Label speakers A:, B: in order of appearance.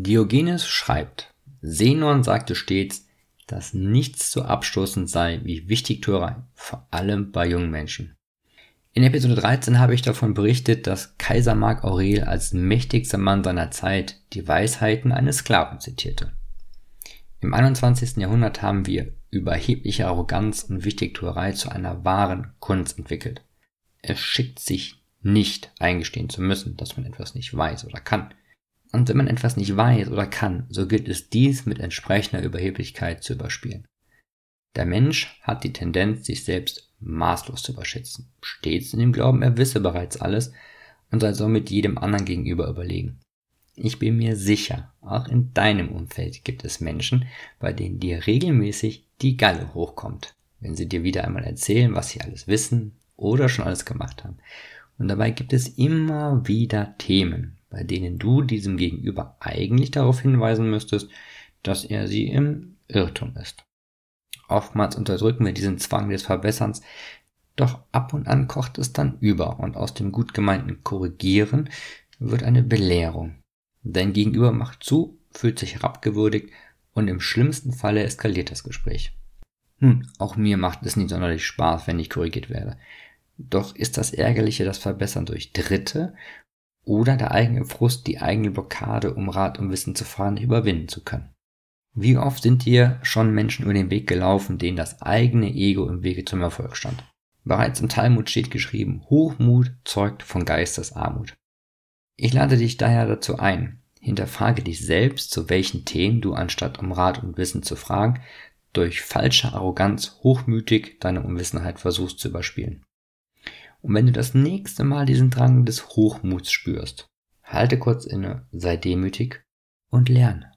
A: Diogenes schreibt, Zenon sagte stets, dass nichts so abstoßend sei wie Wichtigtuerei, vor allem bei jungen Menschen. In Episode 13 habe ich davon berichtet, dass Kaiser Mark Aurel als mächtigster Mann seiner Zeit die Weisheiten eines Sklaven zitierte. Im 21. Jahrhundert haben wir überhebliche Arroganz und Wichtigtuerei zu einer wahren Kunst entwickelt. Es schickt sich nicht eingestehen zu müssen, dass man etwas nicht weiß oder kann. Und wenn man etwas nicht weiß oder kann, so gilt es dies mit entsprechender Überheblichkeit zu überspielen. Der Mensch hat die Tendenz, sich selbst maßlos zu überschätzen, stets in dem Glauben, er wisse bereits alles und sei somit jedem anderen gegenüber überlegen. Ich bin mir sicher, auch in deinem Umfeld gibt es Menschen, bei denen dir regelmäßig die Galle hochkommt, wenn sie dir wieder einmal erzählen, was sie alles wissen oder schon alles gemacht haben. Und dabei gibt es immer wieder Themen, bei denen du diesem Gegenüber eigentlich darauf hinweisen müsstest, dass er sie im Irrtum ist. Oftmals unterdrücken wir diesen Zwang des Verbesserns, doch ab und an kocht es dann über und aus dem gut gemeinten Korrigieren wird eine Belehrung. Dein Gegenüber macht zu, fühlt sich herabgewürdigt und im schlimmsten Falle eskaliert das Gespräch. Nun, auch mir macht es nicht sonderlich Spaß, wenn ich korrigiert werde. Doch ist das Ärgerliche das Verbessern durch Dritte oder der eigene Frust, die eigene Blockade, um Rat und Wissen zu fahren, überwinden zu können. Wie oft sind dir schon Menschen über den Weg gelaufen, denen das eigene Ego im Wege zum Erfolg stand? Bereits im Talmud steht geschrieben, Hochmut zeugt von Geistesarmut. Ich lade dich daher dazu ein, hinterfrage dich selbst, zu welchen Themen du anstatt um Rat und Wissen zu fragen, durch falsche Arroganz hochmütig deine Unwissenheit versuchst zu überspielen. Und wenn du das nächste Mal diesen Drang des Hochmuts spürst, halte kurz inne, sei demütig und lerne.